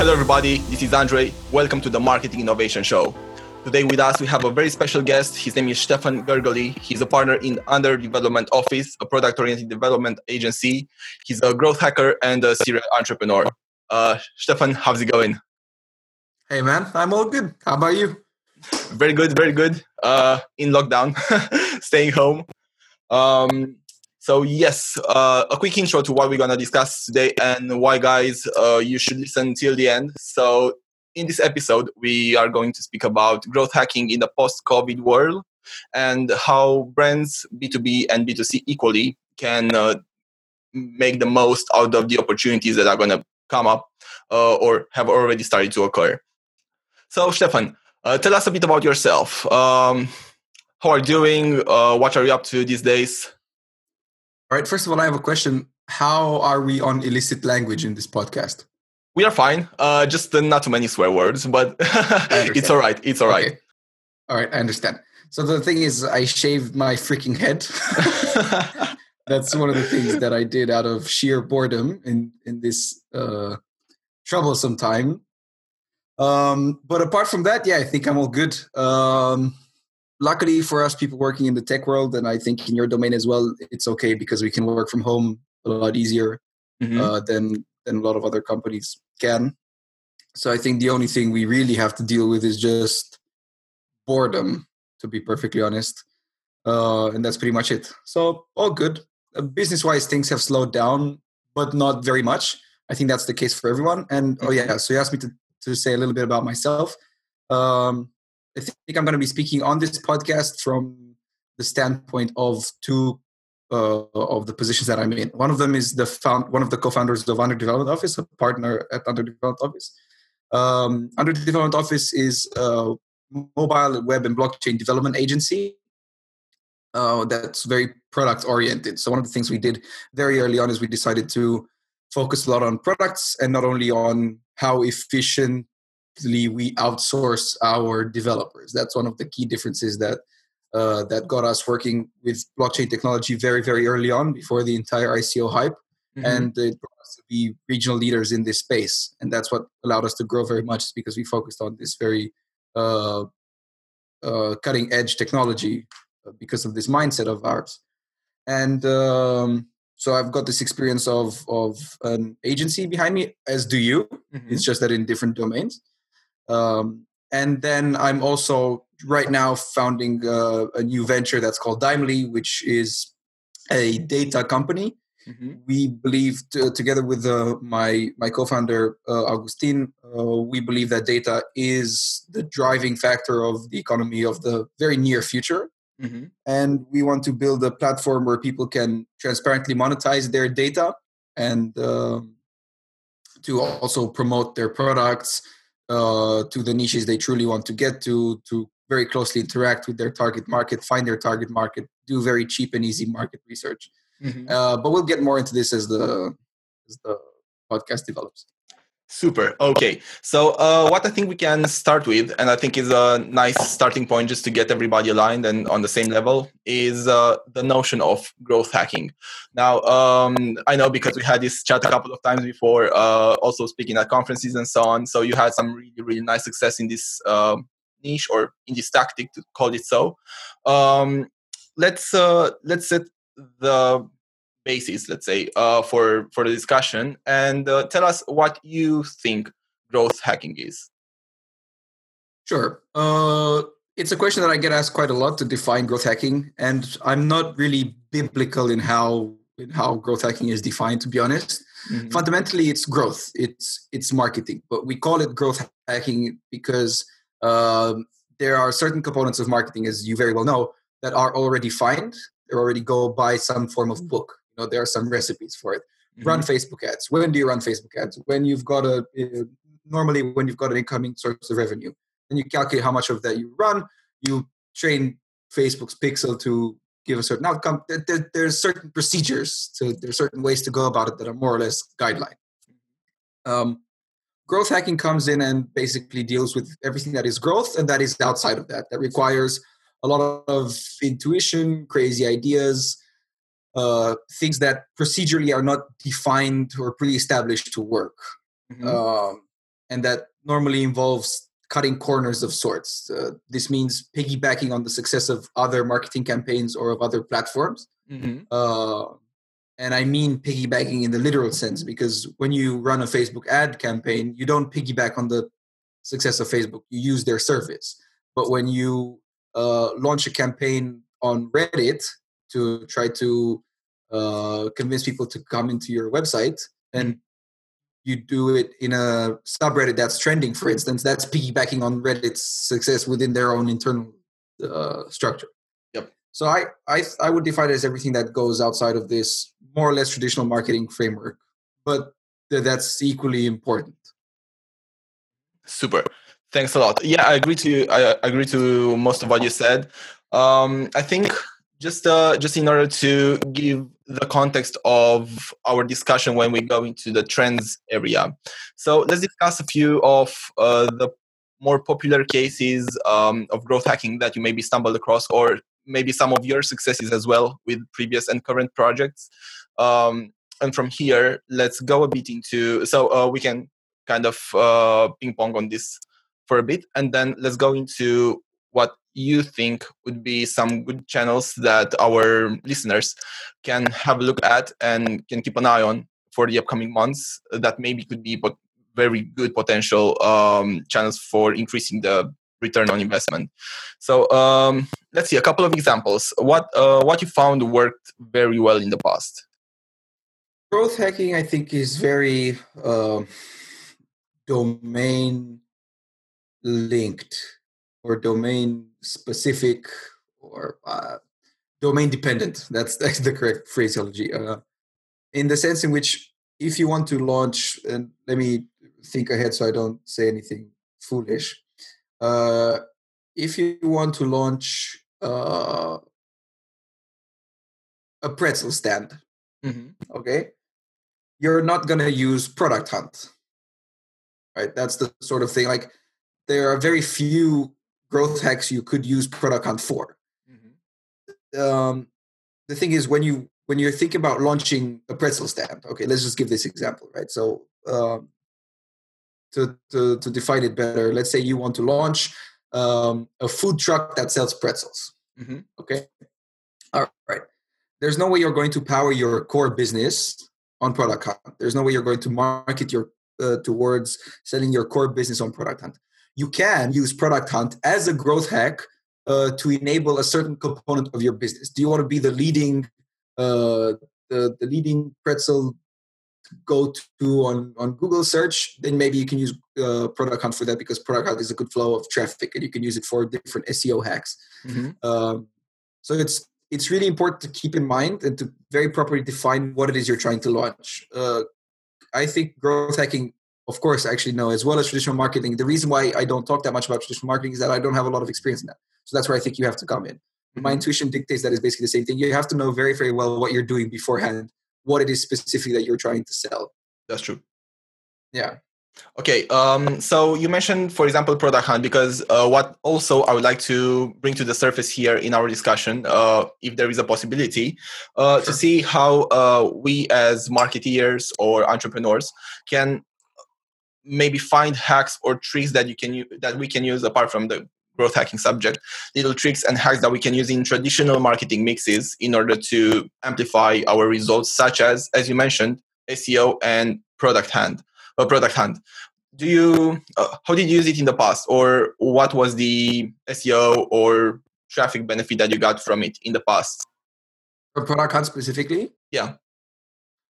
Hello, everybody. This is Andrei. Welcome to the Marketing Innovation Show. Today with us, we have a very special guest. His name is Stefan Gergely. He's a partner in Under Development Office, a product-oriented development agency. He's a growth hacker and a serial entrepreneur. Uh, Stefan, how's it going? Hey, man. I'm all good. How about you? Very good, very good. Uh, in lockdown, staying home. Um, so yes, uh, a quick intro to what we're gonna discuss today and why, guys, uh, you should listen till the end. So in this episode, we are going to speak about growth hacking in the post-COVID world and how brands B2B and B2C equally can uh, make the most out of the opportunities that are to come up uh, or have already started to occur. So, Stefan, uh, tell us a bit about yourself. Um, how are you doing? Uh, what are you up to these days? All right. First of all, I have a question. How are we on illicit language in this podcast? We are fine. Uh, just not too many swear words, but it's all right. It's all right. Okay. All right. I understand. So the thing is, I shaved my freaking head. That's one of the things that I did out of sheer boredom in in this uh, troublesome time. Um, but apart from that, yeah, I think I'm all good. Um, luckily for us people working in the tech world and i think in your domain as well it's okay because we can work from home a lot easier mm-hmm. uh, than than a lot of other companies can. So i think the only thing we really have to deal with is just boredom to be perfectly honest. Uh, and that's pretty much it. So all good. Uh, business wise things have slowed down but not very much. I think that's the case for everyone. And oh yeah so you asked me to, to say a little bit about myself. Um, I think I'm going to be speaking on this podcast from the standpoint of two uh, of the positions that I'm in. One of them is the found one of the co-founders of Under Development Office, a partner at Under Development Office. Um, Under Development Office is a mobile web and blockchain development agency uh, that's very product oriented. So one of the things we did very early on is we decided to focus a lot on products and not only on how efficient we outsource our developers. That's one of the key differences that uh, that got us working with blockchain technology very very early on before the entire ICO hype, mm-hmm. and it brought us to be regional leaders in this space. And that's what allowed us to grow very much is because we focused on this very uh, uh, cutting edge technology uh, because of this mindset of ours. And um, so I've got this experience of of an agency behind me, as do you. Mm-hmm. It's just that in different domains. Um, and then I'm also right now founding uh, a new venture that's called Dimely, which is a data company. Mm-hmm. We believe, to, together with uh, my my co-founder uh, Augustin, uh, we believe that data is the driving factor of the economy of the very near future. Mm-hmm. And we want to build a platform where people can transparently monetize their data and um, to also promote their products uh, to the niches they truly want to get to, to very closely interact with their target market, find their target market, do very cheap and easy market research. Mm-hmm. Uh, but we'll get more into this as the as the podcast develops. Super. Okay. So, uh, what I think we can start with, and I think is a nice starting point just to get everybody aligned and on the same level, is uh, the notion of growth hacking. Now, um, I know because we had this chat a couple of times before, uh, also speaking at conferences and so on. So, you had some really, really nice success in this uh, niche or in this tactic to call it so. Um, let's uh, let's set the basis, let's say, uh, for for the discussion, and uh, tell us what you think growth hacking is. Sure. Uh, it's a question that I get asked quite a lot to define growth hacking, and I'm not really biblical in how in how growth hacking is defined. To be honest, mm-hmm. fundamentally, it's growth. It's it's marketing, but we call it growth hacking because um, there are certain components of marketing, as you very well know, that are already defined. They already go by some form of book know there are some recipes for it. Mm-hmm. run facebook ads. When do you run facebook ads? When you've got a uh, normally when you've got an incoming source of revenue. And you calculate how much of that you run. You train facebook's pixel to give a certain outcome. There, there, there's certain procedures to there's certain ways to go about it that are more or less guideline. Um, growth hacking comes in and basically deals with everything that is growth and that is outside of that that requires a lot of intuition crazy ideas uh, things that procedurally are not defined or pre-established to work. Mm-hmm. Um, and that normally involves cutting corners of sorts. Uh, this means piggybacking on the success of other marketing campaigns or of other platforms. Mm-hmm. Uh, and I mean piggybacking in the literal sense because when you run a Facebook ad campaign, you don't piggyback on the success of Facebook. You use their service. But when you uh, launch a campaign on Reddit to try to uh, convince people to come into your website and you do it in a subreddit that's trending, for instance, that's piggybacking on Reddit's success within their own internal uh, structure. Yep. So I, I I would define it as everything that goes outside of this more or less traditional marketing framework, but th- that's equally important. Super. Thanks a lot. Yeah, I agree to you I agree to most of what you said. Um, I think just uh, just in order to give the context of our discussion when we go into the trends area. So let's discuss a few of uh, the more popular cases um, of growth hacking that you maybe stumbled across, or maybe some of your successes as well with previous and current projects. Um, and from here, let's go a bit into so uh, we can kind of uh, ping pong on this for a bit, and then let's go into what you think would be some good channels that our listeners can have a look at and can keep an eye on for the upcoming months that maybe could be but very good potential um, channels for increasing the return on investment. So um, let's see a couple of examples. What uh, what you found worked very well in the past? Growth hacking i think is very uh, domain linked or domain specific or uh, domain dependent. That's that's the correct phraseology. Uh, in the sense in which, if you want to launch, and let me think ahead so I don't say anything foolish. Uh, if you want to launch uh, a pretzel stand, mm-hmm. okay, you're not gonna use Product Hunt, right? That's the sort of thing. Like there are very few growth hacks you could use Product Hunt for. Mm-hmm. Um, the thing is, when you when you're thinking about launching a pretzel stand, okay, let's just give this example, right? So um, to, to to define it better, let's say you want to launch um, a food truck that sells pretzels. Mm-hmm. Okay, all right. There's no way you're going to power your core business on Product Hunt. There's no way you're going to market your uh, towards selling your core business on Product Hunt you can use Product Hunt as a growth hack uh, to enable a certain component of your business. Do you want to be the leading uh, the, the leading pretzel go to on, on Google search, then maybe you can use uh, Product Hunt for that because Product Hunt is a good flow of traffic and you can use it for different SEO hacks. Mm-hmm. Um, so it's it's really important to keep in mind and to very properly define what it is you're trying to launch. Uh, I think growth hacking of course, I actually, no, as well as traditional marketing. The reason why I don't talk that much about traditional marketing is that I don't have a lot of experience in that. So that's where I think you have to come in. Mm-hmm. My intuition dictates that is basically the same thing. You have to know very, very well what you're doing beforehand, what it is specifically that you're trying to sell. That's true. Yeah. Okay, um, so you mentioned, for example, Product Hunt, because uh, what also I would like to bring to the surface here in our discussion, uh, if there is a possibility, uh, sure. to see how uh, we as marketeers or entrepreneurs can maybe find hacks or tricks that you can that we can use apart from the growth hacking subject little tricks and hacks that we can use in traditional marketing mixes in order to amplify our results such as as you mentioned seo and product hunt or product hunt do you uh, how did you use it in the past? Or what was the seo or traffic benefit that you got from it in the past? For product hunt specifically? Yeah.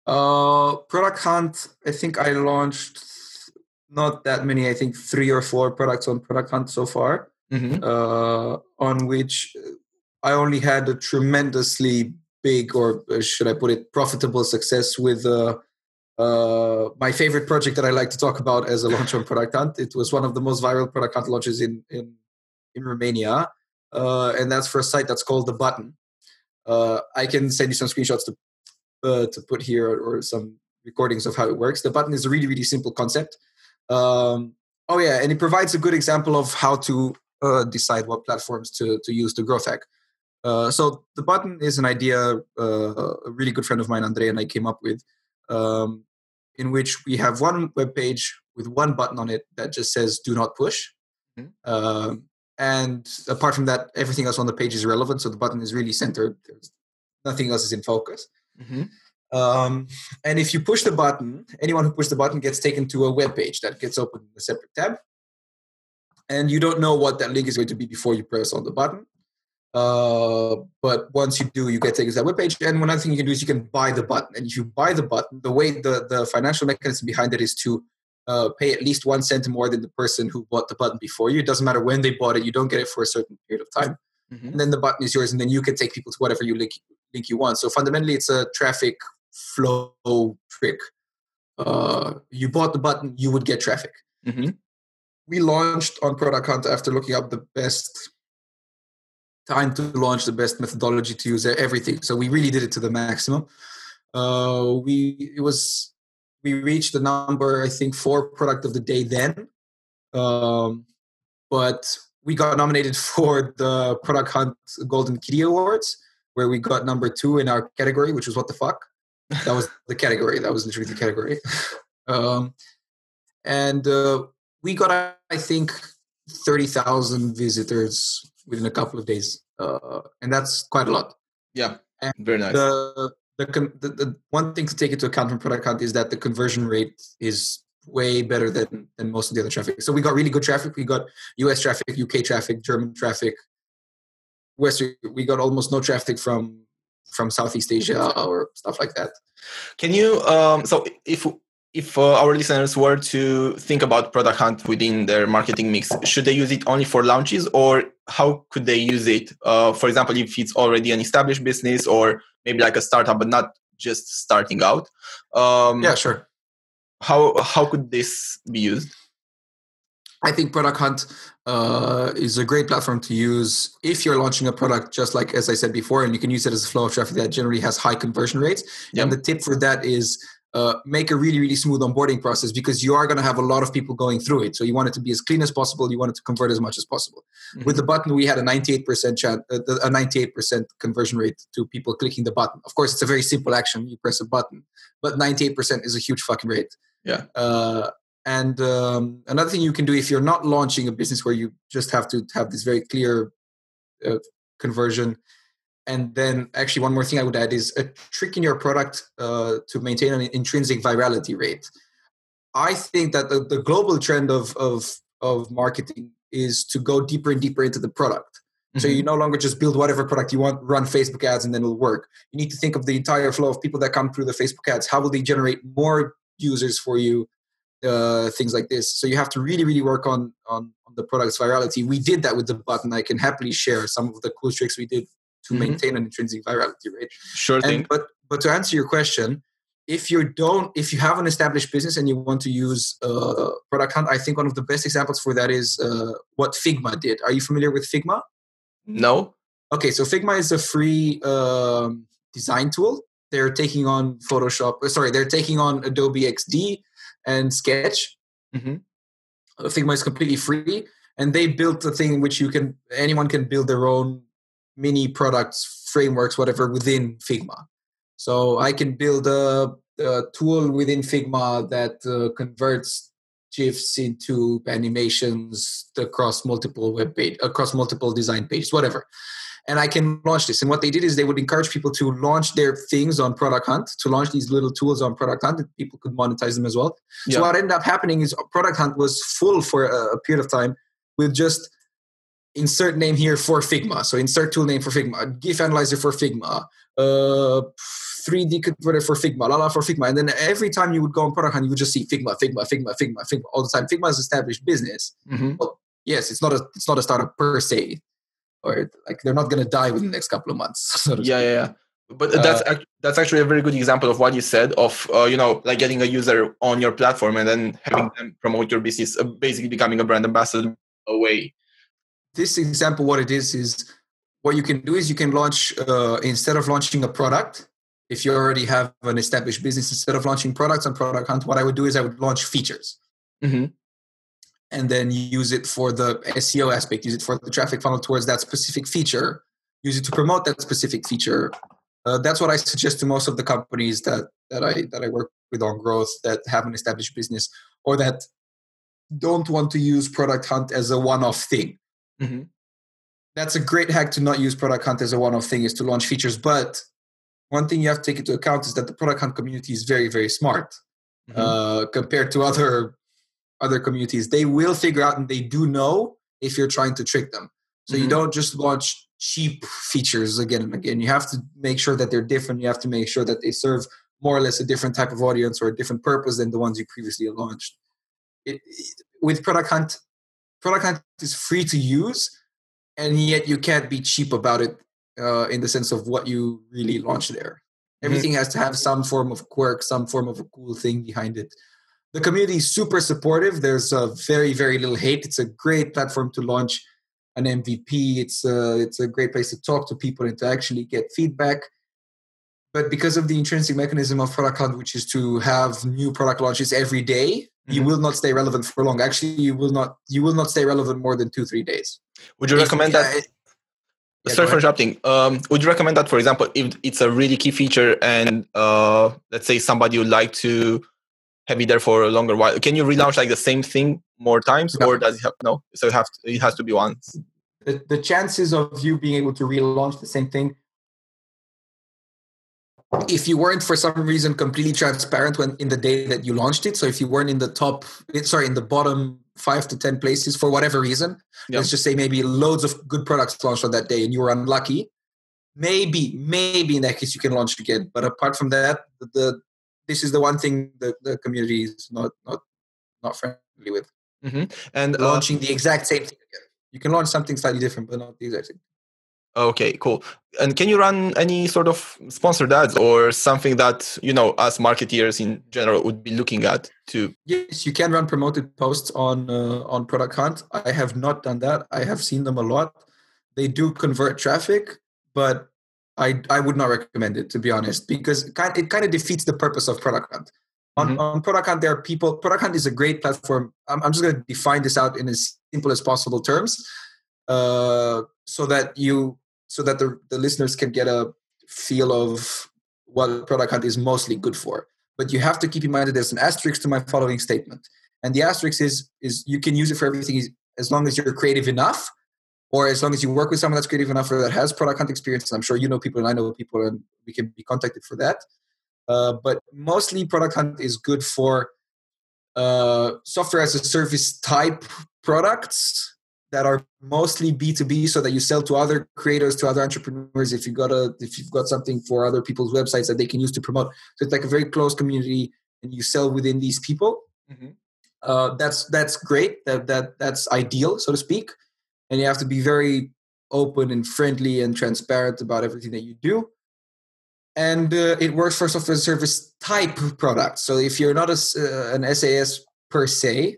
Uh product hunt i think i launched not that many. I think three or four products on Product Hunt so far, mm-hmm. uh, on which I only had a tremendously big, or should I put it, profitable success with. Uh, uh, my favorite project that I like to talk about as a launch on Product Hunt. It was one of the most viral Product Hunt launches in in, in Romania, uh, and that's for a site that's called The Button. Uh, I can send you some screenshots to uh, to put here or, or, some recordings of how it works. The Button is a really really simple concept. Um, oh yeah, and it provides a good example of how to uh, decide what platforms to to use to growth hack. Uh, so the button is an idea uh, a really good friend of mine, Andre, and I came up with, um, in which we have one web page with one button on it that just says "Do not push," Mhm. um, and apart from that, everything else on the page is relevant. So the button is really centered. There's nothing else is in focus. hmm Um, and if you push the button, anyone who pushes the button gets taken to a web page that gets opened in a separate tab. And you don't know what that link is going to be before you press on the button. Uh, but once you do, you get taken to that web page. And one other thing you can do is you can buy the button. And if you buy the button, the way the, the financial mechanism behind it is to uh, pay at least one cent more than the person who bought the button before you. It doesn't matter when they bought it, you don't get it for a certain period of time hmm and then the button is yours and then you can take people to whatever you link link you want so fundamentally it's a traffic flow trick uh, you bought the button you would get traffic. Hmm we launched on product hunt after looking up the best time to launch the best methodology to use everything. So we really did it to the maximum. Uh, we it was we reached the number i think four product of the day then. Um, but we got nominated for the product hunt golden kitty awards where we got number two in our category which was what the fuck that was the category. That was literally the category. Um, and uh, we got i think 30000 visitors within a couple of days. Uh, and that's quite a lot. Yeah. And Very nice. the, the, the the one thing to take into account from product hunt is that the conversion rate is way better than than most of the other traffic. So we got really good traffic. We got us traffic uk traffic german traffic western we got almost no traffic from from southeast asia or stuff like that Can you um, so if if uh, our listeners were to think about product hunt within their marketing mix, should they use it only for launches, or how could they use it? Uh, for example, if it's already an established business, or maybe like a startup, but not just starting out. Um, yeah sure How how could this be used? I think Product Hunt uh, is a great platform to use if you're launching a product, just like as I said before, and you can use it as a flow of traffic that generally has high conversion rates. Yep. And the tip for that is uh, make a really, really smooth onboarding process because you are going to have a lot of people going through it. So you want it to be as clean as possible. You want it to convert as much as possible. With the button, we had a 98% chance, uh, a 98% conversion rate to people clicking the button. Of course, it's a very simple action. You press a button, but 98% is a huge fucking rate. Yeah. Uh, and um, another thing you can do if you're not launching a business where you just have to have this very clear uh, conversion. And then, actually, one more thing I would add is a trick in your product uh, to maintain an intrinsic virality rate. I think that the, the global trend of, of, of marketing is to go deeper and deeper into the product. So Mm-hmm. you no longer just build whatever product you want, run Facebook ads, and then it'll work. You need to think of the entire flow of people that come through the Facebook ads. How will they generate more users for you? Uh, things like this. So you have to really, really work on, on on the product's virality. We did that with the button. I can happily share some of the cool tricks we did to Mhm. maintain an intrinsic virality rate. Sure thing. And, but but to answer your question, if you don't, if you have an established business and you want to use uh, product hunt, I think one of the best examples for that is uh, what Figma did. Are you familiar with Figma? no. Okay, so Figma is a free um, design tool. They're taking on Photoshop. uh, Sorry, they're taking on Adobe XD and Sketch. Mhm. Uh, Figma is completely free, and they built a thing which you can anyone can build their own mini products, frameworks, whatever within Figma. So I can build a, a tool within Figma that uh, converts GIFs into animations across multiple web page, across multiple design pages, whatever. And I can launch this. And what they did is they would encourage people to launch their things on Product Hunt, to launch these little tools on Product Hunt, and people could monetize them as well. Yeah. So what ended up happening is Product Hunt was full for a, a period of time with just insert name here for Figma. So insert tool name for Figma, GIF analyzer for Figma, uh, 3D converter for Figma, Lala for Figma. And then every time you would go on Product Hunt, you would just see Figma, Figma, Figma, Figma, Figma all the time. Figma is established business. Mhm. Yes, it's not a it's not a startup per se, or like they're not going to die within the next couple of months. so Yeah, yeah, yeah. But that's ac- that's actually a very good example of what you said of uh, you know like getting a user on your platform and then having them promote your business, uh, basically becoming a brand ambassador away. This example, what it is, is what you can do is you can launch uh, instead of launching a product. If you already have an established business, instead of launching products on Product Hunt, what I would do is I would launch features. hmm and then use it for the SEO aspect, use it for the traffic funnel towards that specific feature, use it to promote that specific feature. Uh, that's what I suggest to most of the companies that that I that I work with on growth that have an established business or that don't want to use Product Hunt as a one-off thing. Mhm. That's a great hack to not use Product Hunt as a one-off thing is to launch features. But one thing you have to take into account is that the Product Hunt community is very, very smart Mhm. uh, compared to other other communities. They will figure out and they do know if you're trying to trick them. So you Mhm. don't just launch cheap features again and again. You have to make sure that they're different. You have to make sure that they serve more or less a different type of audience or a different purpose than the ones you previously launched. It, it- with Product Hunt, Product Hunt is free to use, and yet you can't be cheap about it uh, in the sense of what you really launch there. Everything has to have some form of quirk, some form of a cool thing behind it. The community is super supportive. There's uh, very, very little hate. It's a great platform to launch an MVP. It's a, it's a great place to talk to people and to actually get feedback. But because of the intrinsic mechanism of Product Hunt, which is to have new product launches every day, you Mhm. will not stay relevant for long. Actually, you will not you will not stay relevant more than two three days. Would you If- recommend yeah, that? it- yeah, Sorry for interrupting. Um, would you recommend that, for example, if it's a really key feature and uh, let's say somebody would like to have it there for a longer while, can you relaunch like the same thing more times, No. or does it have no? So you have to, it has to be once. the, the chances of you being able to relaunch the same thing if you weren't for some reason completely transparent when in the day that you launched it so if you weren't in the top eh, sorry in the bottom five to ten places for whatever reason Yeah. let's just say maybe loads of good products launched on that day and you were unlucky maybe maybe in that case you can launch again but apart from that the this is the one thing that the community is not not not friendly with And uh, launching the exact same thing again you can launch something slightly different but not the exact same Okay, cool. And can you run any sort of sponsored ads or something that you know us marketeers in general would be looking at to? Yes, you can run promoted posts on uh, on Product Hunt. I have not done that. I have seen them a lot. They do convert traffic, but I I would not recommend it to be honest because it kind it kind of defeats the purpose of Product Hunt. On, Mhm. on Product Hunt, there are people. Product Hunt is a great platform. I'm, I'm just going to define this out in as simple as possible terms, uh, so that you so that the, the listeners can get a feel of what Product Hunt is mostly good for but you have to keep in mind that there's an asterisk to my following statement and the asterisk is is you can use it for everything as long as you're creative enough or as long as you work with someone that's creative enough or that has product hunt experience i'm sure you know people and i know people and we can be contacted for that. Uh, but mostly product hunt is good for uh, software as a service type products that are mostly b2b so that you sell to other creators to other entrepreneurs. If you got a if you've got something for other people's websites that they can use to promote. So it's like a very close community and you sell within these people. Mhm. uh, that's that's great. That that that's ideal so to speak and you have to be very open and friendly and transparent about everything that you do. And uh, it works for software a service type products so if you're not a, uh, an SaaS per se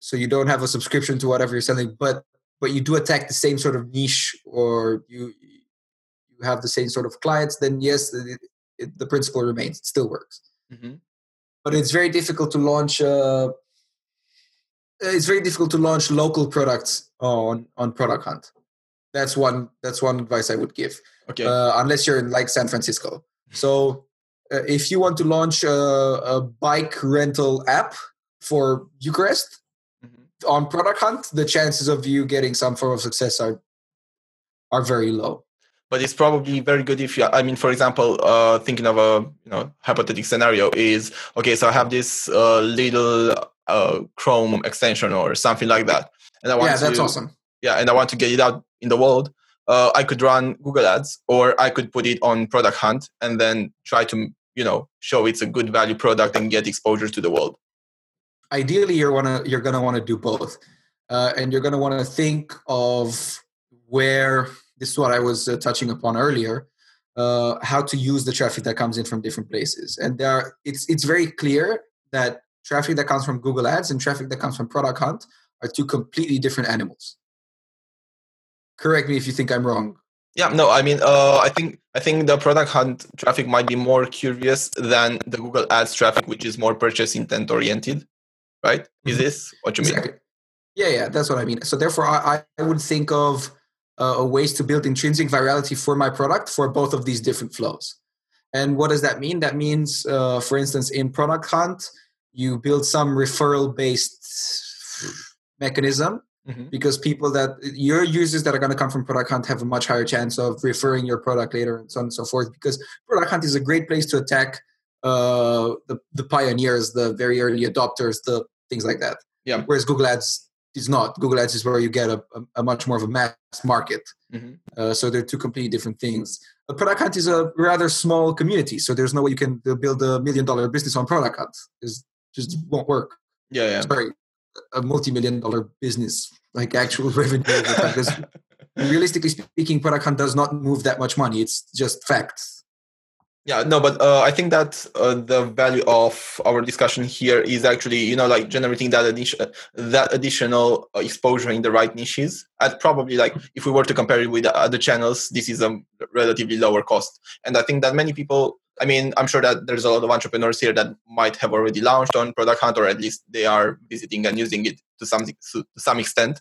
so you don't have a subscription to whatever you're selling but but you do attack the same sort of niche or you you have the same sort of clients then yes it, it, the principle remains. It still works. Mhm. but it's very difficult to launch uh, it's very difficult to launch local products on on product hunt that's one that's one advice i would give Okay. uh, unless you're in like san francisco so uh, if you want to launch a, a bike rental app for bucharest Mhm. on product hunt the chances of you getting some form of success are are very low but it's probably very good if you i mean for example uh, thinking of a you know hypothetical scenario is okay so i have this uh, little uh, chrome extension or something like that. And i want yeah that's to awesome. Yeah and i want to get it out in the world. Uh, i could run google ads or i could put it on product hunt and then try to you know show it's a good value product and get exposure to the world. Ideally you're wanna you're gonna want to do both, uh, and you're gonna want to think of where this is what I was uh, touching upon earlier. Uh, how to use the traffic that comes in from different places, and there are, it's it's very clear that traffic that comes from Google Ads and traffic that comes from Product Hunt are two completely different animals. Correct me if you think I'm wrong. yeah no i mean uh, i think i think the product hunt traffic might be more curious than the google ads traffic which is more purchase intent oriented right is Mhm. this what you mean Exactly. Yeah, yeah, that's what I mean. So therefore, I, I would think of uh, ways to build intrinsic virality for my product for both of these different flows. And what does that mean? That means, uh, for instance, in Product Hunt, you build some referral-based mechanism Mhm. because people that your users that are going to come from product hunt have a much higher chance of referring your product later and so on and so forth because product hunt is a great place to attack uh, the, the pioneers the very early adopters the things like that Yeah. whereas google ads is not google ads is where you get a, a, a much more of a mass market Mhm. uh, so they're two completely different things a product hunt is a rather small community so there's no way you can uh, build a million dollar business on product hunt it just won't work Yeah, yeah. sorry, a multi-million dollar business, like actual revenue. Because realistically speaking, hunt does not move that much money. It's just facts. Yeah, no, but uh, I think that uh, the value of our discussion here is actually, you know, like generating that addition, that additional uh, exposure in the right niches. At probably like if we were to compare it with other channels, this is a relatively lower cost. And I think that many people, I mean, I'm sure that there's a lot of entrepreneurs here that might have already launched on Product Hunt, or at least they are visiting and using it to some to some extent.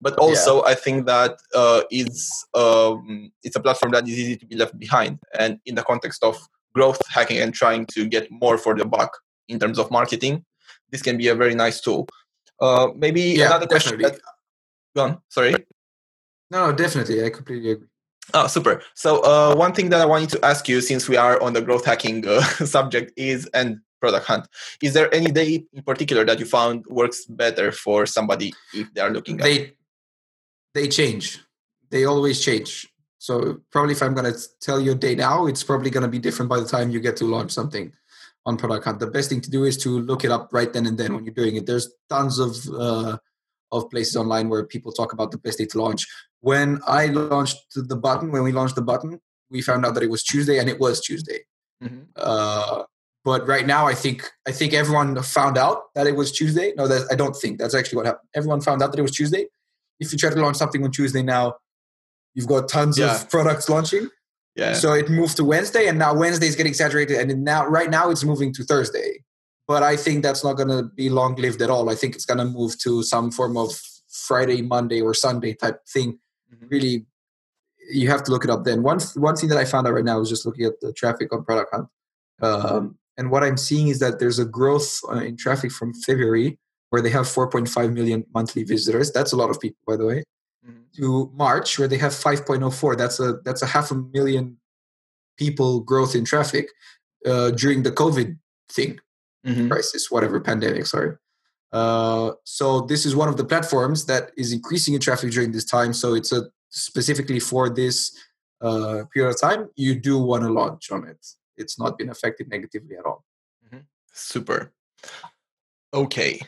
But also, I think that uh, it's um, it's a platform that is easy to be left behind, and in the context of growth hacking and trying to get more for the buck in terms of marketing, this can be a very nice tool. Uh, maybe Yeah, another question. That, go on. Sorry. No, definitely. I completely agree. Oh, super. So uh, one thing that I wanted to ask you, since we are on the growth hacking uh, subject, is and product hunt. Is there any day in particular that you found works better for somebody if they are looking at? They they change. They always change. So probably if I'm going to tell you a day now, it's probably going to be different by the time you get to launch something on product hunt. The best thing to do is to look it up right then and then when you're doing it. There's tons of uh, of places online where people talk about the best day to launch. When I launched the button, when we launched the button, we found out that it was Tuesday, and it was Tuesday. Mhm. Uh, but right now, I think I think everyone found out that it was Tuesday. No, that, I don't think that's actually what happened. Everyone found out that it was Tuesday. If you try to launch something on Tuesday now, you've got tons Yeah. of products launching. Yeah. So it moved to Wednesday, and now Wednesday is getting saturated, and now right now it's moving to Thursday. But I think that's not going to be long lived at all. I think it's going to move to some form of Friday, Monday, or Sunday type thing. Mhm. Really, you have to look it up. Then one one thing that I found out right now is just looking at the traffic on Product Hunt, um, and what I'm seeing is that there's a growth uh, in traffic from February, where they have 4.5 million monthly visitors. That's a lot of people, by the way Mhm. to March, where they have 5.04. That's a that's a half a million people growth in traffic uh, during the COVID thing Mhm. crisis, whatever pandemic. Sorry. Uh, so this is one of the platforms that is increasing in traffic during this time. So it's a specifically for this uh, period of time. You do want to launch on it. It's not been affected negatively at all. Super. Okay.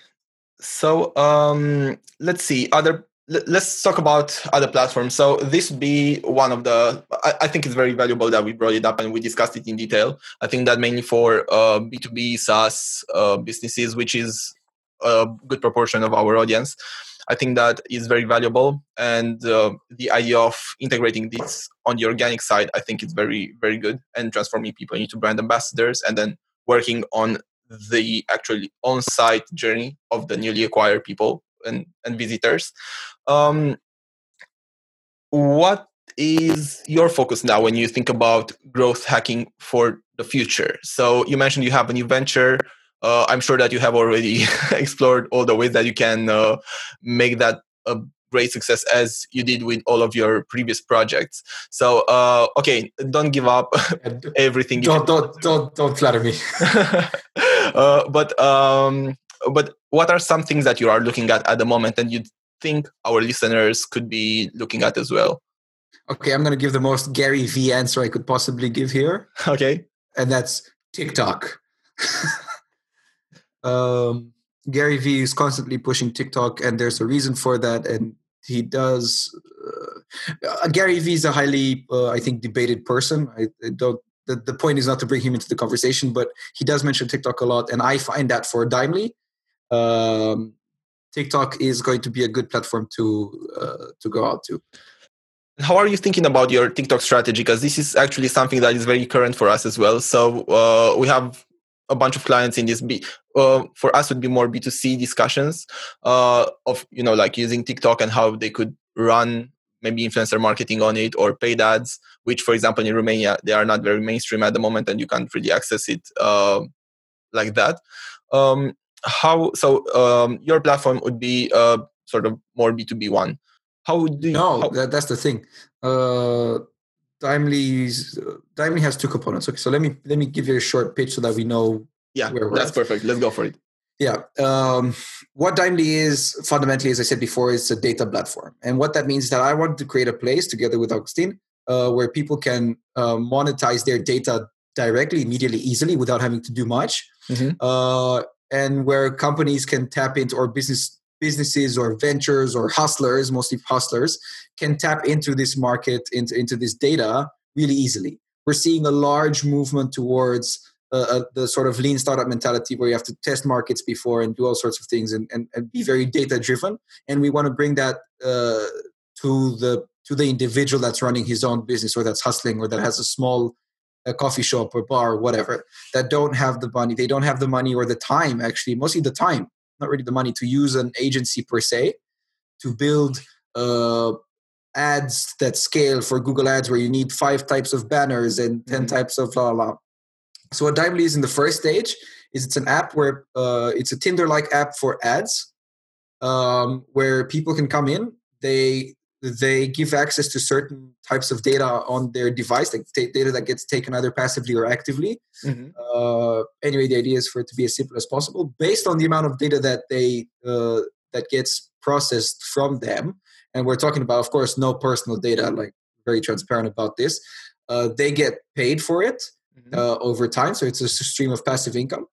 So um, let's see. Other. let- Let's talk about other platforms. So this be one of the. I, I think it's very valuable that we brought it up and we discussed it in detail. I think that mainly for uh, B two B SaaS uh, businesses, which is a good proportion of our audience. I think that is very valuable, and uh, the idea of integrating this on the organic side, I think, is very, very good, and transforming people into brand ambassadors, and then working on the actually on-site journey of the newly acquired people and, and visitors. Um, what is your focus now when you think about growth hacking for the future? So you mentioned you have a new venture. Uh, I'm sure that you have already explored all the ways that you can uh, make that a great success as you did with all of your previous projects. So, uh, okay, don't give up everything. you don't don't don't don't flatter me. uh, but um, but what are some things that you are looking at at the moment and you think our listeners could be looking at as well? Okay, I'm going to give the most Gary Vee answer I could possibly give here. Okay. and that's TikTok. Um, Gary Vee is constantly pushing TikTok, and there's a reason for that. And he does. Uh, uh, Gary Vee is a highly, uh, I think, debated person. I, I don't. The, the point is not to bring him into the conversation, but he does mention TikTok a lot, and I find that for Dimely, um, TikTok is going to be a good platform to uh, to go out to. How are you thinking about your TikTok strategy? Because this is actually something that is very current for us as well. So uh, we have a bunch of clients in this. B- uh, for us, would be more B two C discussions uh, of you know like using TikTok and how they could run maybe influencer marketing on it or paid ads. Which, for example, in Romania they are not very mainstream at the moment, and you can't really access it uh, like that. Um, how so um, your platform would be uh, sort of more b2b one how do you no how, that, that's the thing Dimely's Dimely has two components okay so let me let me give you a short pitch so that we know yeah where we're that's at. perfect let's go for it Yeah. Um, what Dimely is fundamentally, as I said before, is a data platform. And what that means is that I wanted to create a place together with Augustine uh, where people can uh, monetize their data directly, immediately, easily without having to do much. Mhm. Uh, and where companies can tap into, or business businesses or ventures or hustlers, mostly hustlers, can tap into this market, into, into this data really easily. We're seeing a large movement towards uh, uh, the sort of lean startup mentality where you have to test markets before and do all sorts of things and, and, and be very data driven and we want to bring that uh, to the to the individual that's running his own business or that's hustling or that has a small a coffee shop or bar or whatever that don't have the money they don't have the money or the time actually mostly the time not really the money to use an agency per se to build uh, ads that scale for google ads where you need five types of banners and 10 Mhm. types of la la la so what Dimely is in the first stage is it's an app where uh, it's a Tinder-like app for ads, um, where people can come in. They they give access to certain types of data on their device, like ta- data that gets taken either passively or actively. Mhm. Uh, anyway, the idea is for it to be as simple as possible, based on the amount of data that they uh, that gets processed from them. And we're talking about, of course, no personal data. Like very transparent about this. Uh, they get paid for it Mhm. uh, over time. So it's a stream of passive income.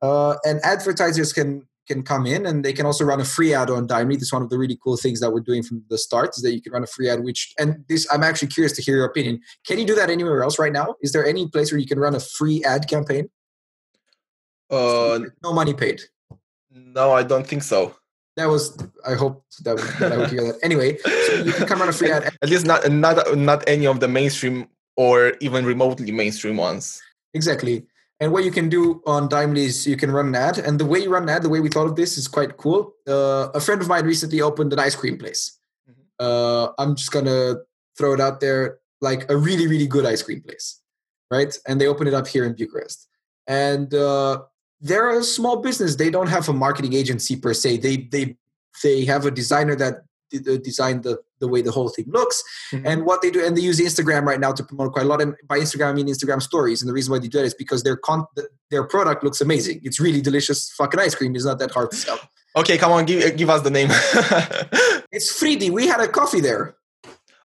Uh, and advertisers can can come in and they can also run a free ad on Dimely. This is one of the really cool things that we're doing from the start is that you can run a free ad. Which and this I'm actually curious to hear your opinion. Can you do that anywhere else right now? Is there any place where you can run a free ad campaign? uh, No money paid. no i don't think so That was I hope that, that I would hear that. Anyway, so you can come run a free ad. at least not not not any of the mainstream or even remotely mainstream ones Exactly. And what you can do on Dimely is you can run an ad. And the way you run an ad, the way we thought of this is quite cool. Uh, a friend of mine recently opened an ice cream place. Mhm. Uh, I'm just going to throw it out there like a really, really good ice cream place. Right. And they opened it up here in Bucharest. And uh, they're a small business. They don't have a marketing agency per se. They, they, they have a designer that d- d- the, the way the whole thing looks Mhm. and what they do and they use instagram right now to promote quite a lot and by instagram i mean instagram stories and the reason why they do that is because their con- their product looks amazing it's really delicious fucking ice cream it's not that hard to sell okay come on give give us the name it's Fridi. we had a coffee there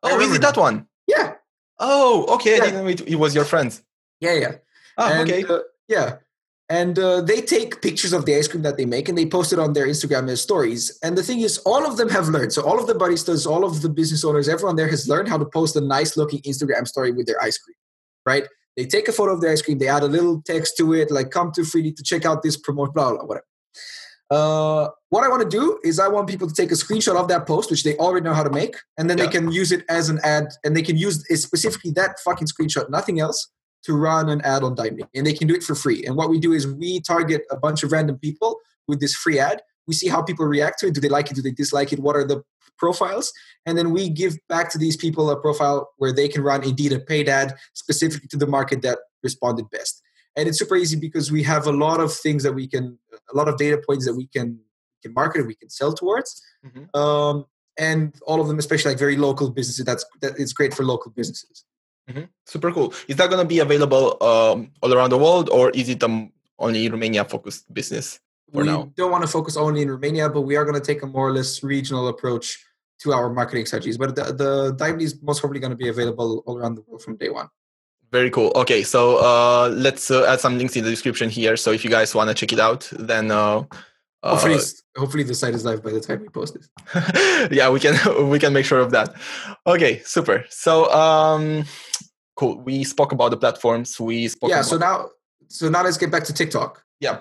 oh is it that one? yeah Oh, okay. Yeah. I didn't know it, was your friend. yeah yeah Ah, and, okay. uh, yeah and uh, they take pictures of the ice cream that they make and they post it on their instagram as stories. And the thing is all of them have learned. So all of the baristas all of the business owners everyone there has learned how to post a nice looking instagram story with their ice cream right? They take a photo of their ice cream they add a little text to it like come to Fridi to check out this promote blah blah whatever. Uh, what I want to do is I want people to take a screenshot of that post, which they already know how to make, and then Yeah. they can use it as an ad, and they can use specifically that fucking screenshot, nothing else, to run an ad on Dimely, and they can do it for free. And what we do is we target a bunch of random people with this free ad. We see how people react to it. Do they like it? Do they dislike it? What are the profiles? And then we give back to these people a profile where they can run indeed a paid ad specifically to the market that responded best. And it's super easy because we have a lot of things that we can, a lot of data points that we can can market and we can sell towards. Mhm. Um, and all of them, especially like very local businesses, that's that it's great for local businesses. Mhm. Super cool. Is that going to be available um, all around the world, or is it um, only Romania focused business for now? we now? don't want to focus only in Romania, but we are going to take a more or less regional approach to our marketing strategies. But the, the Dimely is most probably going to be available all around the world from day one. Very cool. Okay, so uh, let's uh, add some links in the description here. So if you guys want to check it out, then uh, Hopefully, uh, it's- hopefully the site is live by the time we post it. yeah, we can we can make sure of that. Okay, super. So um, cool. We spoke about the platforms. We spoke. yeah so now so now let's get back to tiktok Yeah.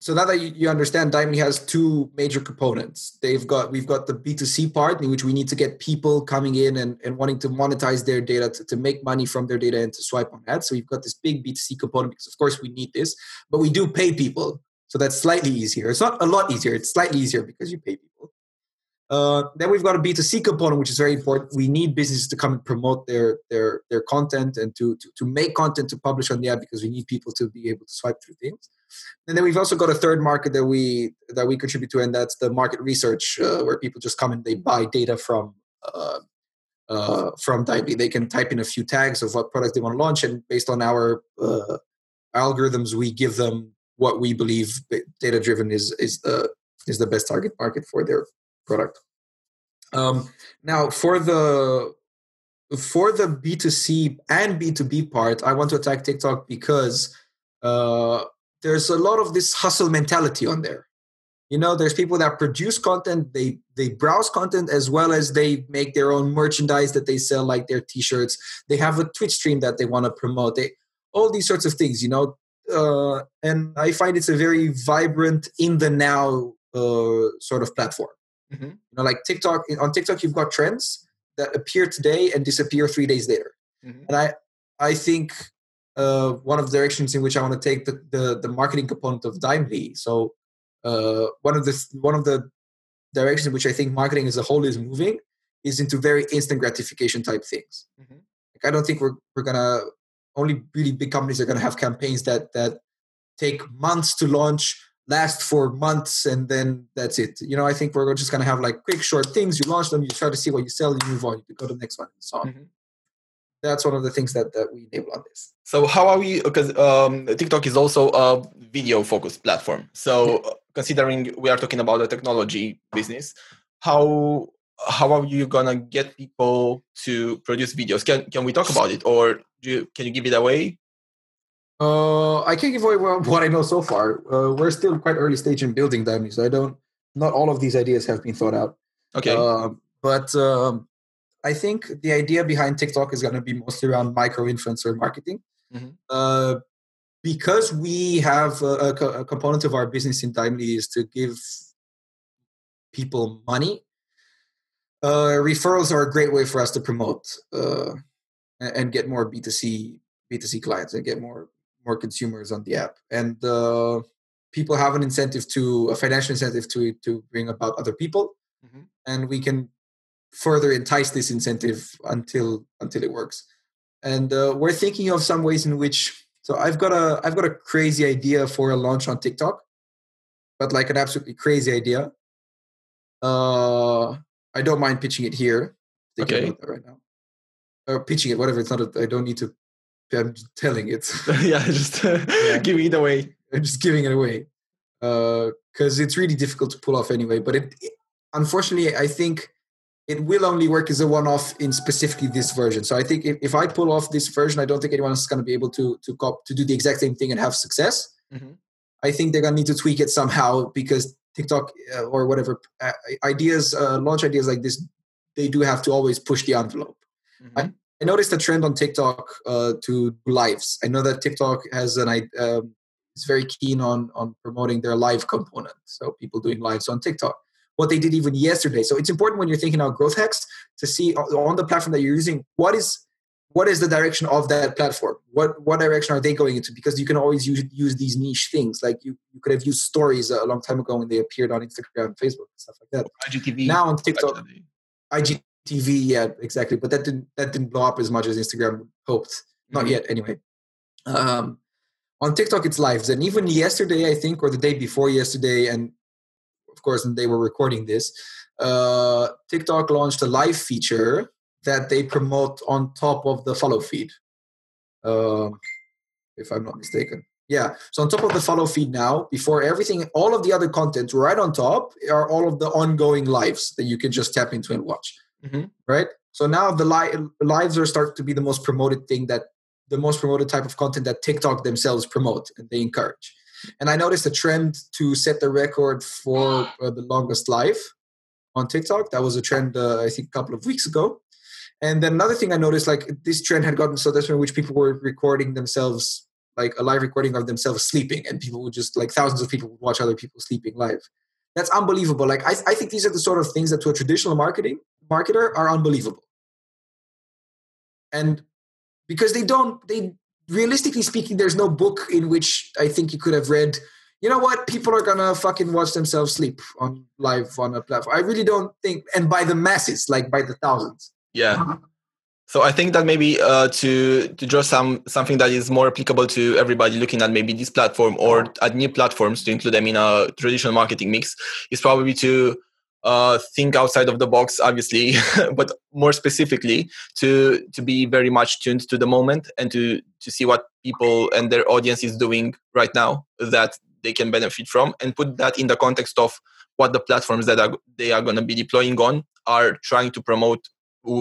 so now that you, you understand Dimely has two major components they've got we've got the b2c part in which we need to get people coming in and, and wanting to monetize their data to, to make money from their data and to swipe on ads so we've got this big b2c component because of course we need this but we do pay people so that's slightly easier it's not a lot easier it's slightly easier because you pay people Uh, then we've got a B2C component, which is very important. We need businesses to come and promote their their their content and to, to, to make content to publish on the app because we need people to be able to swipe through things. And then we've also got a third market that we that we contribute to, and that's the market research, uh, where people just come and they buy data from uh, uh, from Dimely. They can type in a few tags of what product they want to launch, and based on our uh, algorithms, we give them what we believe data driven is is the is the best target market for their product. Um, now, for the for the B2C and B2B part, I want to attack TikTok because uh, there's a lot of this hustle mentality on there. You know, there's people that produce content, they they browse content as well as they make their own merchandise that they sell, like their T-shirts. They have a Twitch stream that they want to promote. They all these sorts of things. You know, uh, and I find it's a very vibrant in the now uh, sort of platform. Mm-hmm. You know, like TikTok. On TikTok, you've got trends that appear today and disappear three days later. Mm-hmm. And I, I think uh, one of the directions in which I want to take the, the, the marketing component of Dime.ly. So uh, one of the one of the directions in which I think marketing as a whole is moving is into very instant gratification type things. Mm-hmm. Like I don't think we're we're gonna only really big companies are gonna have campaigns that that take months to launch last for months and then that's it. You know, I think we're just going to have like quick, short things. You launch them, you try to see what you sell, you move on, you go to the next one, and so on. Mm-hmm. That's one of the things that, that we enable on this. So how are we? Because um, TikTok is also a video focused platform. So yeah. considering we are talking about the technology business, how how are you gonna get people to produce videos? Can can we talk about it, or do you, can you give it away? Uh, I can't give away what I know so far. Uh, we're still quite early stage in building Dime.ly, so I don't. Not all of these ideas have been thought out. Okay. Uh, but um, I think the idea behind TikTok is going to be mostly around micro influencer marketing. Mm-hmm. Uh, because we have a, a, component of our business in Dime.ly is to give people money. Uh, referrals are a great way for us to promote uh, and get more B2C B2C clients and get more more consumers on the app. And uh, people have an incentive to a financial incentive to to bring about other people. Mm-hmm. and we can further entice this incentive until until it works. And uh, we're thinking of some ways in which so i've got a i've got a crazy idea for a launch on tiktok but like an absolutely crazy idea. Uh i don't mind pitching it here. Okay. right now. Or pitching it whatever it's not I don't need to I'm telling it. yeah, just yeah. giving it away. I'm just giving it away because uh, it's really difficult to pull off anyway. But it, it, unfortunately, I think it will only work as a one-off in specifically this version. So I think if, if I pull off this version, I don't think anyone is going to be able to to cop, to do the exact same thing and have success. Mm-hmm. I think they're going to need to tweak it somehow because TikTok uh, or whatever uh, ideas, uh, launch ideas like this, they do have to always push the envelope. Mm-hmm. I, I noticed a trend on TikTok uh, to do lives. I know that TikTok has an um, is very keen on on promoting their live component. So people doing lives on TikTok. What they did even yesterday. So it's important when you're thinking about growth hacks to see on the platform that you're using what is what is the direction of that platform. What what direction are they going into? Because you can always use use these niche things. Like you you could have used stories a long time ago when they appeared on Instagram, Facebook, and stuff like that. IGTV. Now on TikTok, IG TV yet exactly, but that didn't that didn't blow up as much as Instagram hoped. Not mm-hmm. yet, anyway. Um, on TikTok, it's lives, and even yesterday, I think, or the day before yesterday, and of course, they were recording this. Uh, TikTok launched a live feature that they promote on top of the follow feed. Um, if I'm not mistaken. Yeah. So on top of the follow feed now, before everything, all of the other content right on top are all of the ongoing lives that you can just tap into and watch mm-hmm. right? So now the li- lives are start to be the most promoted thing that the most promoted type of content that TikTok themselves promote and they encourage. And I noticed a trend to set the record for uh, the longest live on TikTok. That was a trend uh, I think a couple of weeks ago. And then another thing I noticed, like this trend had gotten so that's in which people were recording themselves, like a live recording of themselves sleeping, and people would just like thousands of people would watch other people sleeping live. That's unbelievable. Like I, I think these are the sort of things that to a traditional marketing marketer are unbelievable. And because they don't, they realistically speaking, there's no book in which I think you could have read, you know what? People are gonna fucking watch themselves sleep on live on a platform. I really don't think, and by the masses, like by the thousands. Yeah. So I think that maybe uh, to to draw some something that is more applicable to everybody looking at maybe this platform or at new platforms to include them in a traditional marketing mix is probably to uh, think outside of the box, obviously, but more specifically to to be very much tuned to the moment and to to see what people and their audience is doing right now that they can benefit from, and put that in the context of what the platforms that are, they are going to be deploying on are trying to promote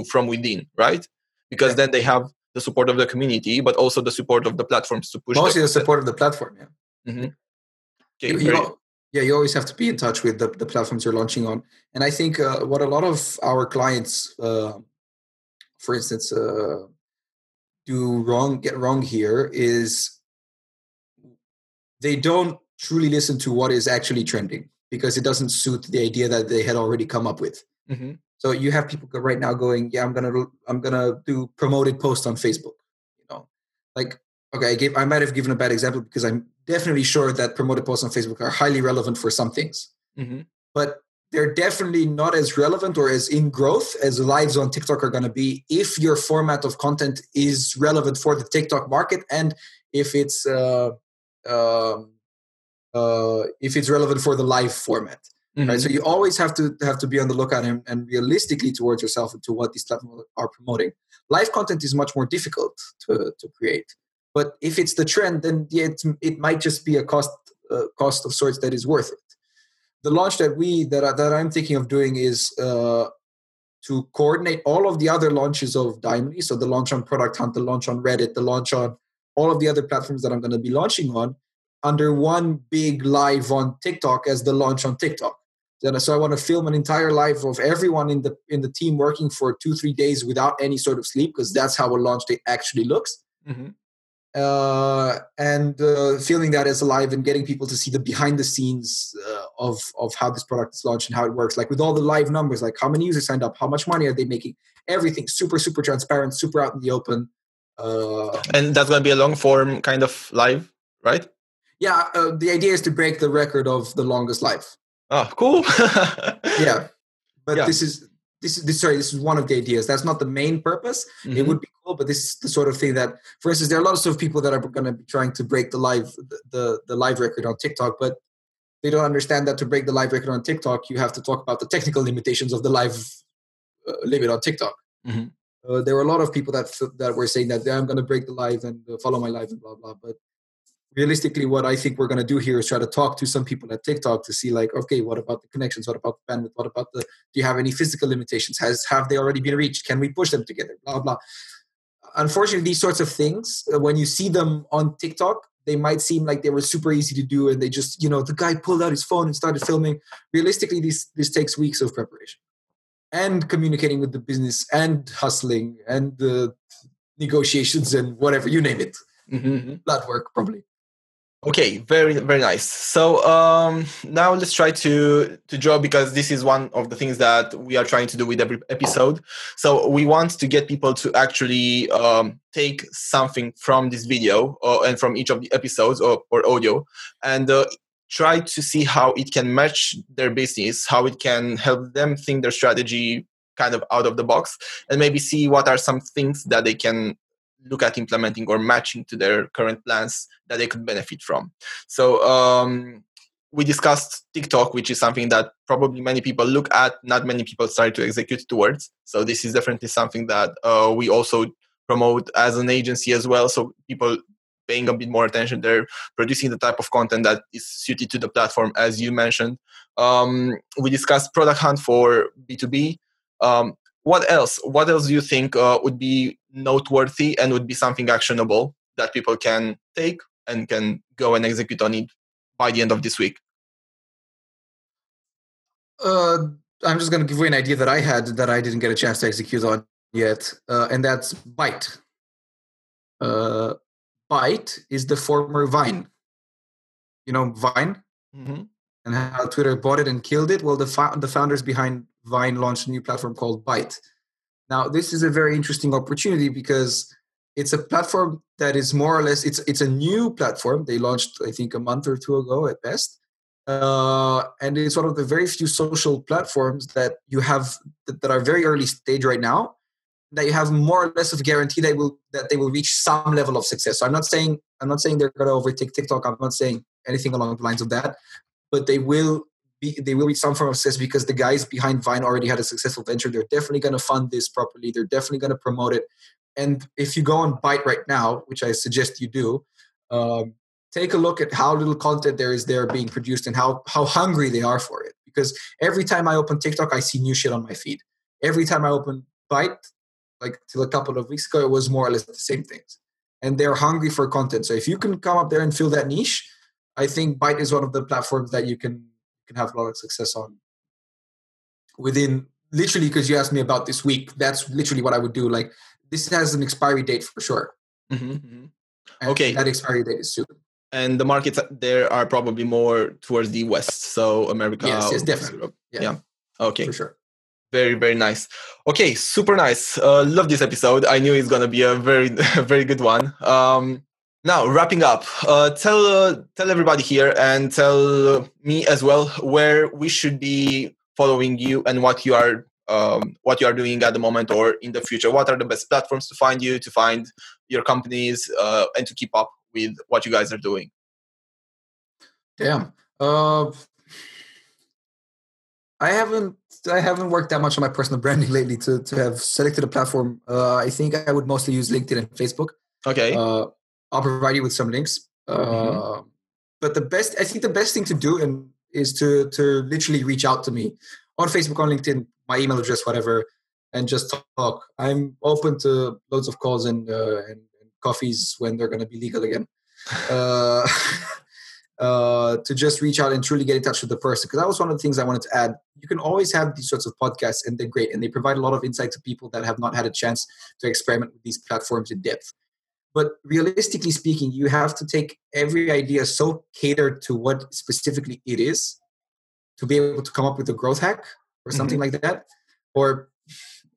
from within, right? because then they have the support of the community, but also the support of the platforms to push. Mostly the, the support of the platform. Yeah. Mm-hmm. Okay, you, you yeah, you always have to be in touch with the, the platforms you're launching on, and I think uh, what a lot of our clients, uh, for instance, uh, do wrong, get wrong here is they don't truly listen to what is actually trending because it doesn't suit the idea that they had already come up with. Mm-hmm. So you have people right now going, yeah, I'm gonna I'm gonna do promoted posts on Facebook. You know, like okay, I gave I might have given a bad example because I'm definitely sure that promoted posts on Facebook are highly relevant for some things, mm-hmm. but they're definitely not as relevant or as in growth as lives on TikTok are going to be if your format of content is relevant for the TikTok market and if it's uh, uh, uh, if it's relevant for the live format. Mm-hmm. Right. So you always have to have to be on the lookout and, and realistically towards yourself and to what these platforms are promoting. Live content is much more difficult to, to create. But if it's the trend, then yeah, it, might just be a cost uh, cost of sorts that is worth it. The launch that we that I, that I'm thinking of doing is uh, to coordinate all of the other launches of Dime.ly. So the launch on Product Hunt, the launch on Reddit, the launch on all of the other platforms that I'm going to be launching on under one big live on TikTok as the launch on TikTok. So I want to film an entire life of everyone in the in the team working for two three days without any sort of sleep because that's how a launch day actually looks. Mm-hmm. Uh, and uh, filming that as alive and getting people to see the behind the scenes uh, of of how this product is launched and how it works, like with all the live numbers, like how many users signed up, how much money are they making, everything super super transparent, super out in the open. Uh, and that's going to be a long form kind of live, right? Yeah, uh, the idea is to break the record of the longest live. Oh, cool. yeah, but yeah. this is this is this, sorry this is one of the ideas. That's not the main purpose. Mm-hmm. It would be cool, but this is the sort of thing that, for instance, there are lots of people that are going to be trying to break the live the, the the live record on TikTok, but they don't understand that to break the live record on TikTok, you have to talk about the technical limitations of the live uh, limit on TikTok. Mm-hmm. Uh, there were a lot of people that that were saying that I'm going to break the live and uh, follow my live and blah blah. But realistically what i think we're going to do here is try to talk to some people at tiktok to see like okay what about the connections? What about the bandwidth? What about the do you have any physical limitations? Has have they already been reached? Can we push them together? Blah blah. Unfortunately these sorts of things uh, when you see them on tiktok they might seem like they were super easy to do and they just you know the guy pulled out his phone and started filming. Realistically this this takes weeks of preparation and communicating with the business and hustling and the negotiations and whatever you name it. Mm-hmm. blood work probably Okay, very very nice. So um, now let's try to to draw because this is one of the things that we are trying to do with every episode. So we want to get people to actually um, take something from this video or, and from each of the episodes or, or audio and uh, try to see how it can match their business, how it can help them think their strategy kind of out of the box, and maybe see what are some things that they can look at implementing or matching to their current plans that they could benefit from. So um, we discussed TikTok, which is something that probably many people look at, not many people start to execute towards. So this is definitely something that uh, we also promote as an agency as well. So people paying a bit more attention, they're producing the type of content that is suited to the platform, as you mentioned. Um, we discussed Product Hunt for B2B. Um, what else? What else do you think uh, would be noteworthy and would be something actionable that people can take and can go and execute on it by the end of this week? Uh, I'm just going to give you an idea that I had that I didn't get a chance to execute on yet, uh, and that's Byte. Uh, Byte is the former Vine. You know Vine, mm-hmm. and how Twitter bought it and killed it. Well, the fo- the founders behind Vine launched a new platform called Byte. Now, this is a very interesting opportunity because it's a platform that is more or less it's it's a new platform. They launched I think a month or two ago at best, uh, and it's one of the very few social platforms that you have that, that are very early stage right now that you have more or less of guarantee they will that they will reach some level of success. So I'm not saying I'm not saying they're going to overtake TikTok. I'm not saying anything along the lines of that, but they will be they will reach some form of success because the guys behind Vine already had a successful venture. They're definitely going to fund this properly. They're definitely going to promote it. And if you go on Byte right now, which I suggest you do, um, take a look at how little content there is there being produced and how how hungry they are for it. Because every time I open TikTok, I see new shit on my feed. Every time I open Byte, like till a couple of weeks ago, it was more or less the same things. And they're hungry for content. So if you can come up there and fill that niche, I think Byte is one of the platforms that you can can have a lot of success on. Within literally, because you asked me about this week, that's literally what I would do. Like this has an expiry date for sure. Mm-hmm, mm-hmm. Okay, that expiry date is soon. And the markets there are probably more towards the west, so America. Yes, yes, definitely. Yeah. yeah. Okay. For sure. Very, very nice. Okay, super nice. Uh, love this episode. I knew it's gonna be a very, very good one. Um, now, wrapping up, uh, tell uh, tell everybody here and tell me as well where we should be following you and what you are um, what you are doing at the moment or in the future. What are the best platforms to find you, to find your companies, uh, and to keep up with what you guys are doing? Damn. Uh, I haven't I haven't worked that much on my personal branding lately to to have selected a platform. Uh, I think I would mostly use LinkedIn and Facebook. Okay. I'll provide you with some links. Mm-hmm. Uh, but the best, I think, the best thing to do and is to to literally reach out to me on Facebook, on LinkedIn, my email address, whatever, and just talk. I'm open to loads of calls and uh, and, and coffees when they're going to be legal again. uh, uh, to just reach out and truly get in touch with the person. Because that was one of the things I wanted to add. You can always have these sorts of podcasts, and they're great, and they provide a lot of insight to people that have not had a chance to experiment with these platforms in depth. But realistically speaking, you have to take every idea so catered to what specifically it is to be able to come up with a growth hack or something mm-hmm. like that, or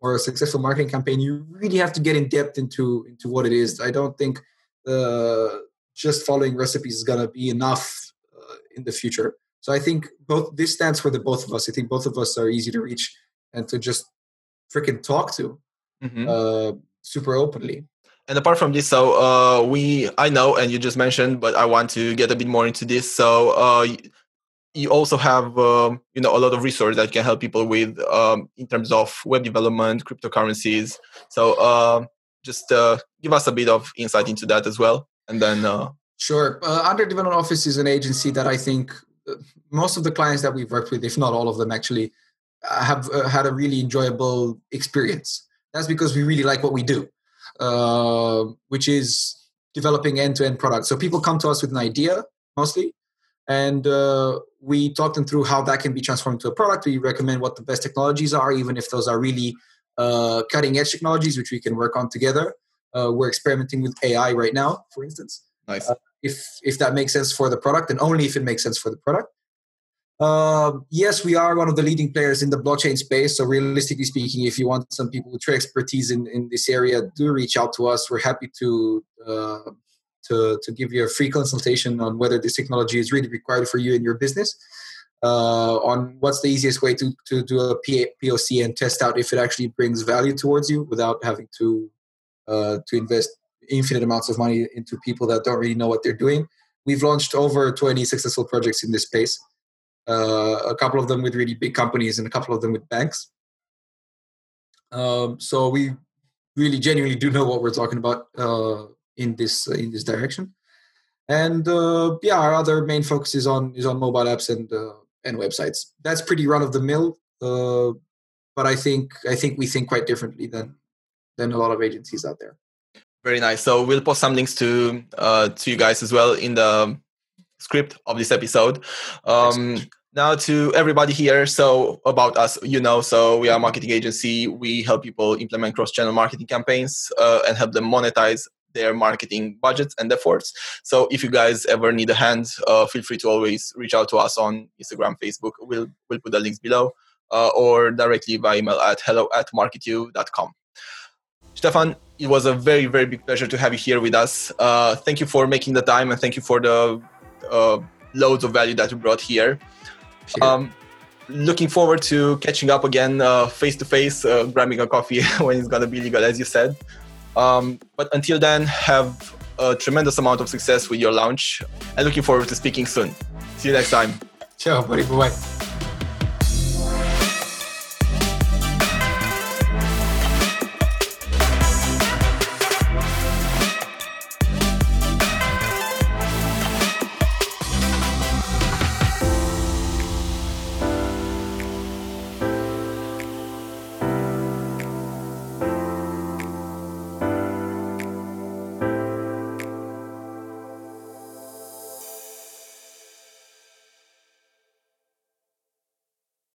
or a successful marketing campaign. You really have to get in depth into into what it is. I don't think uh, just following recipes is gonna be enough uh, in the future. So I think both this stands for the both of us. I think both of us are easy to reach and to just freaking talk to mm-hmm. uh, super openly. And apart from this, so uh, we I know, and you just mentioned, but I want to get a bit more into this. So uh, you also have um, you know a lot of resources that can help people with um, in terms of web development, cryptocurrencies. So uh, just uh, give us a bit of insight into that as well and then uh, sure uh, under development office is an agency that i think uh, most of the clients that we've worked with if not all of them actually uh, have uh, had a really enjoyable experience that's because we really like what we do uh, which is developing end-to-end products so people come to us with an idea mostly and uh, we talk them through how that can be transformed into a product we recommend what the best technologies are even if those are really uh, cutting edge technologies which we can work on together uh, we're experimenting with AI right now, for instance. Nice. Uh, if if that makes sense for the product, and only if it makes sense for the product. Uh, yes, we are one of the leading players in the blockchain space. So, realistically speaking, if you want some people with true expertise in, in this area, do reach out to us. We're happy to uh, to to give you a free consultation on whether this technology is really required for you in your business. Uh, on what's the easiest way to, to do a POC and test out if it actually brings value towards you without having to uh, to invest infinite amounts of money into people that don't really know what they're doing. We've launched over 20 successful projects in this space, uh, a couple of them with really big companies and a couple of them with banks. Um, so we really genuinely do know what we're talking about uh, in this uh, in this direction. And uh, yeah, our other main focus is on is on mobile apps and uh, and websites. That's pretty run of the mill, but I think I think we think quite differently than than a lot of agencies out there. Very nice. So we'll post some links to uh, to you guys as well in the script of this episode. Um, now to everybody here. So about us, you know, so we are a marketing agency. We help people implement cross-channel marketing campaigns uh, and help them monetize their marketing budgets and efforts. So if you guys ever need a hand, uh, feel free to always reach out to us on Instagram, Facebook. We'll we'll put the links below, uh, or directly by email at hello at marketiu.com. Stefan, it was a very, very big pleasure to have you here with us. Uh, thank you for making the time and thank you for the uh, loads of value that you brought here. Sure. Um, looking forward to catching up again face to face, grabbing a coffee when it's gonna be legal, as you said. Um, but until then, have a tremendous amount of success with your launch and looking forward to speaking soon. See you next time. Ciao, buddy. Bye bye.